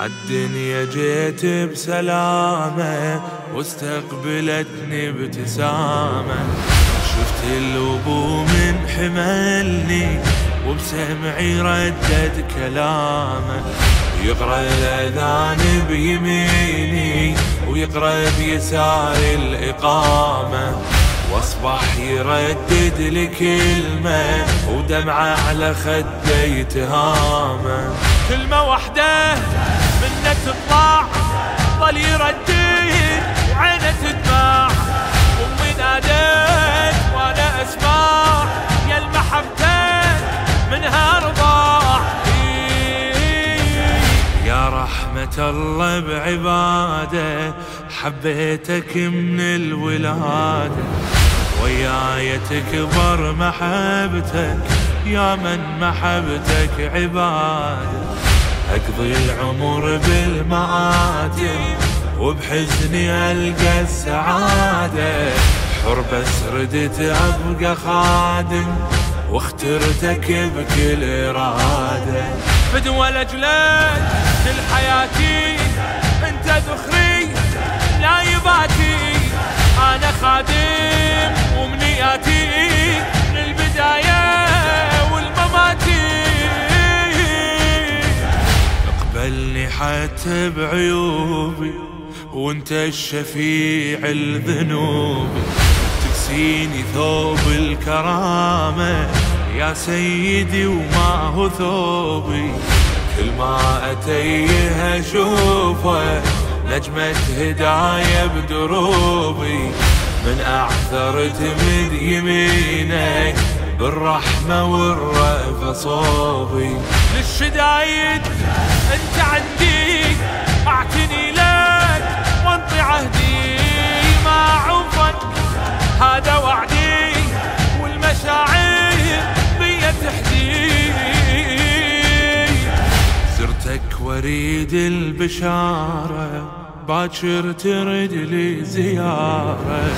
عالدنيا جيت بسلامة واستقبلتني ابتسامة شفت الابو من حملني وبسمعي ردد كلامه. يقرا الأذان بيميني ويقرأ بيسار الإقامة. وأصبح يردد لي كلمه ودمعة على خدي تهامه كلمة واحدة منة تطلع ظل يردد. رحمة الله بعبادة حبيتك من الولادة. وياي تكبر محبتك يا من محبتك عبادة. أقضي العمر بالمآتم وبحزني ألقى السعادة. حر بس ردت أبقى خادم واخترتك بكل إرادة. فدوى لاجلك حتى بعيوبي وانت الشفيع الذنوبي. تكسيني ثوب الكرامة يا سيدي وما هو ثوبي. كل ما أتيه أشوفه نجمة هداية بدروبي. من أعثرت من يمينك بالرحمة والرأفة صوبي للشدايد أنت عندي اعتني لك وانطي عهدي. ما عوفك هذا وعدي والمشاعر بيا تحدي. سرتك وريد البشارة باكر ترد لي زيارة.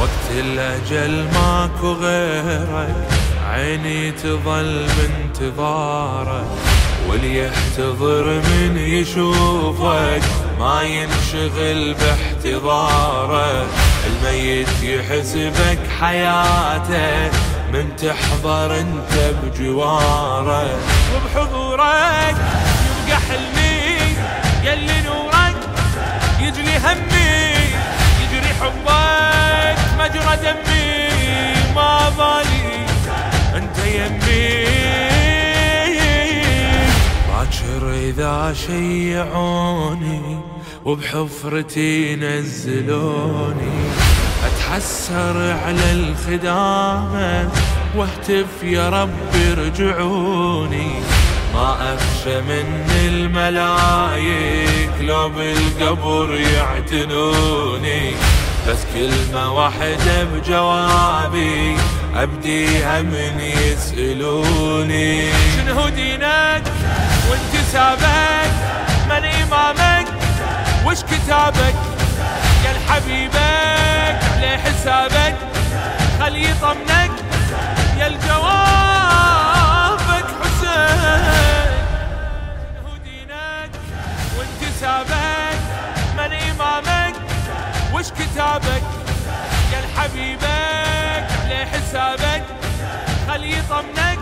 وقت الأجل ماكو غيرك عيني تظل بانتظارك واللي يحتضر من يشوفك. ما ينشغل باحتضارك الميت يحسبك حياته. من تحضر انت بجواره. وبحضورك يبقى حلمي شيعوني وبحفرتي نزلوني. أتحسر على الخدامة واهتف يا رب ارجعوني. ما أخشى من الملايك لو بالقبر يعتنوني. بس كلمة واحدة بجوابي أبديها من يسألوني. شنو دينك؟ وانتسابك من إمامك وش كتابك؟ يا الحبيبك عليه حسابك خل يطمنك يا الجوابك حسين. شنو دينك وانتسابك من إمامك وش كتابك؟ يا الحبيبك عليه حسابك خل يطمنك